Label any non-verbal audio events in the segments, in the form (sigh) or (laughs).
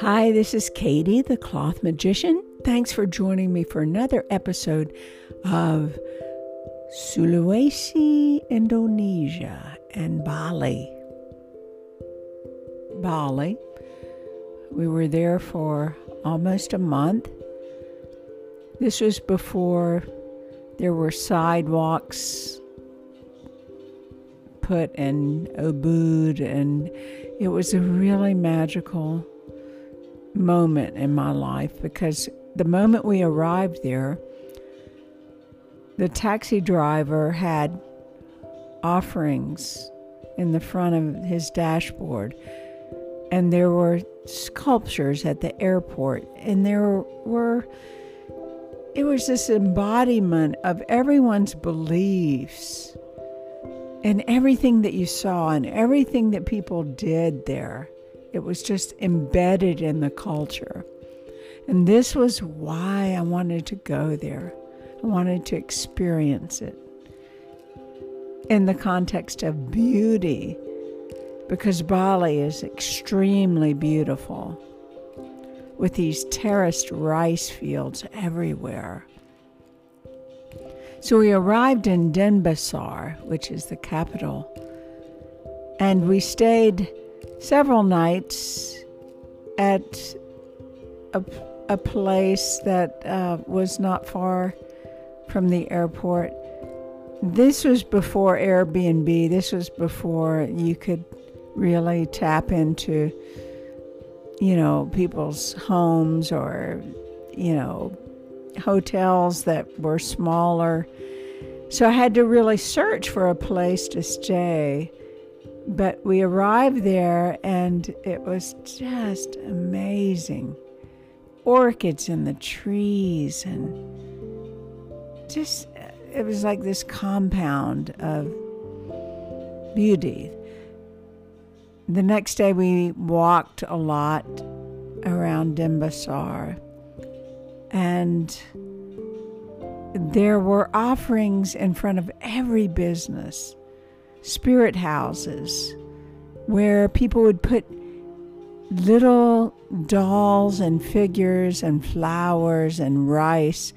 Hi, this is Katie, the cloth magician. Thanks for joining me for another episode of Sulawesi, Indonesia, and Bali. Bali. We were there for almost a month. This was before there were sidewalks put in Ubud, and it was a really magical moment in my life because the moment we arrived there, the taxi driver had offerings in the front of his dashboard, and there were sculptures at the airport, and there were it was this embodiment of everyone's beliefs and everything that you saw and everything that people did there. It was just embedded in the culture. And this was why I wanted to go there. I wanted to experience it in the context of beauty, because Bali is extremely beautiful with these terraced rice fields everywhere. So we arrived in Denpasar, which is the capital, and we stayed several nights at a, a place that uh, was not far from the airport. This was before Airbnb. This was before you could really tap into you know, people's homes or, you know, hotels that were smaller. So I had to really search for a place to stay. But we arrived there and it was just amazing. Orchids in the trees and just, it was like this compound of beauty. The next day, we walked a lot around Denpasar, and there were offerings in front of every business, spirit houses, where people would put little dolls and figures and flowers and rice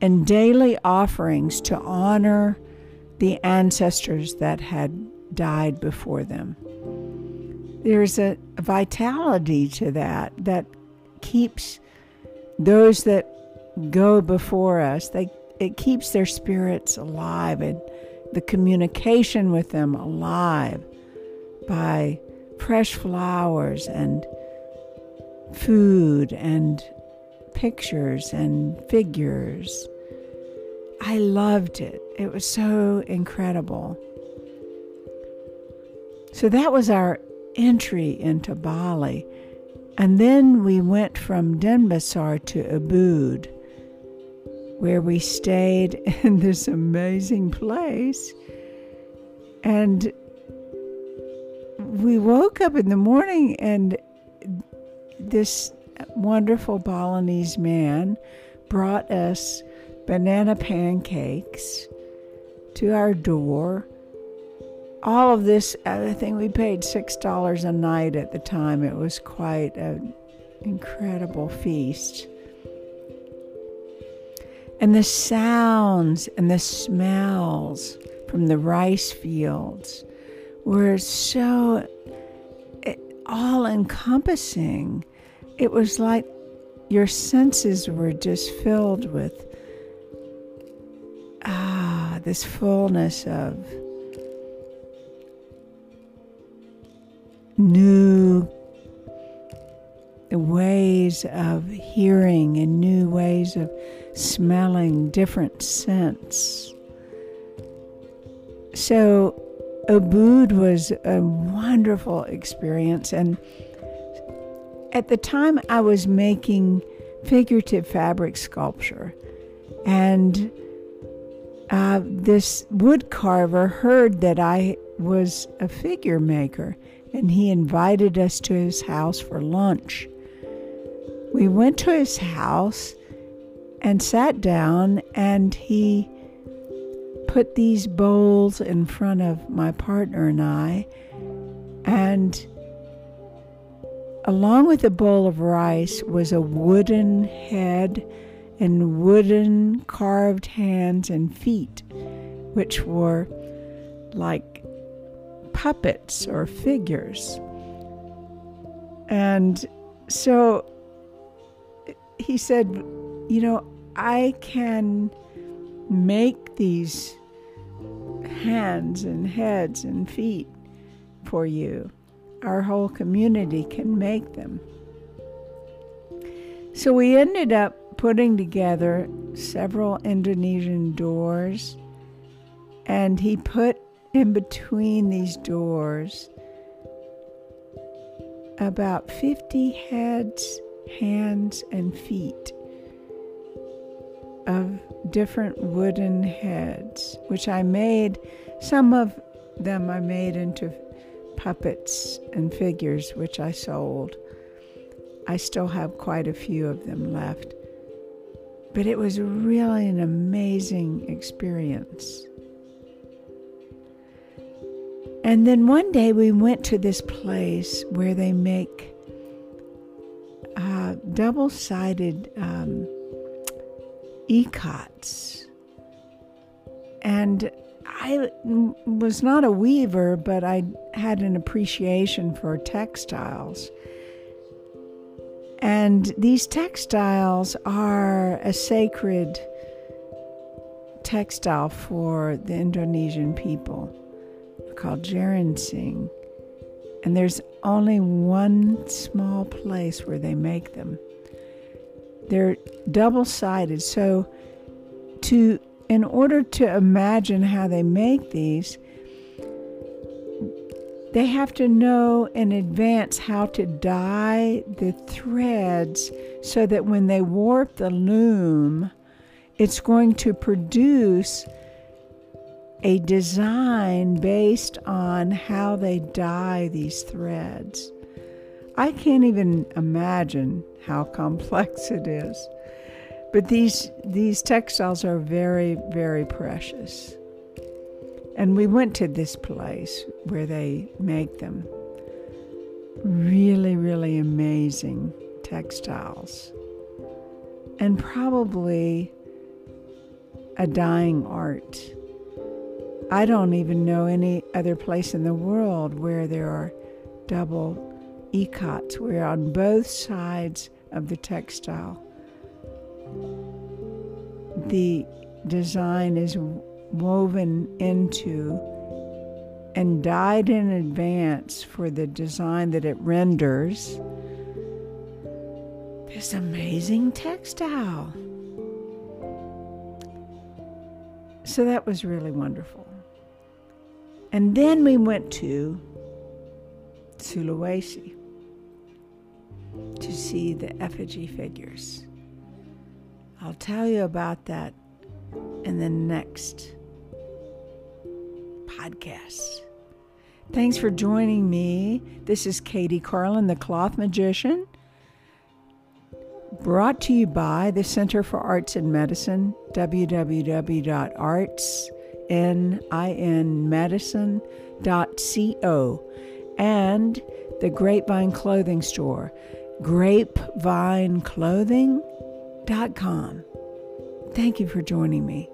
and daily offerings to honor the ancestors that had died before them. There's a vitality to that that keeps those that go before us they it keeps their spirits alive and the communication with them alive by fresh flowers and food and pictures and figures. I loved it. It was so incredible. So that was our entry into Bali. And then we went from Denpasar to Ubud, where we stayed (laughs) in this amazing place. And we woke up in the morning, and this wonderful Balinese man brought us banana pancakes to our door all of this, I think we paid $6 a night at the time. It was quite an incredible feast. And the sounds and the smells from the rice fields were so eh, all encompassing. It was like your senses were just filled with ah, this fullness of new ways of hearing and new ways of smelling different scents. So, Ubud was a wonderful experience. And at the time, I was making figurative fabric sculpture. And uh, this wood carver heard that I was a figure maker and he invited us to his house for lunch. We went to his house and sat down, and he put these bowls in front of my partner and I, and along with a bowl of rice was a wooden head and wooden carved hands and feet, which were like puppets or figures. And so he said, You know, I can make these hands and heads and feet for you. Our whole community can make them. So we ended up putting together several Indonesian doors, and he put in between these doors about 50 heads, hands, and feet of different wooden heads, which I made, some of them I made into puppets and figures, which I sold. I still have quite a few of them left. But it was really an amazing experience. And then one day we went to this place where they make uh, double sided um, ikats. And I was not a weaver, but I had an appreciation for textiles. And these textiles are a sacred textile for the Indonesian people called Geringsing. And there's only one small place where they make them. They're double sided. So, to in order to imagine how they make these, they have to know in advance how to dye the threads so that when they warp the loom, it's going to produce a design based on how they dye these threads. I can't even imagine how (laughs) complex it is. But these these textiles are very very precious. And we went to this place where they make them. Really really amazing textiles. And probably a dying art. I don't even know any other place in the world where there are double ikats, where on both sides of the textile the design is woven into and dyed in advance for the design that it renders this amazing textile. So that was really wonderful. And then we went to Sulawesi to see the effigy figures. I'll tell you about that in the next podcast. Thanks for joining me. This is Katie Carlin, the Cloth Magician, brought to you by the Center for Arts and Medicine, www.artsinmedicine.co, and the Grapevine Clothing Store, Grapevine Clothing.com. Thank you for joining me.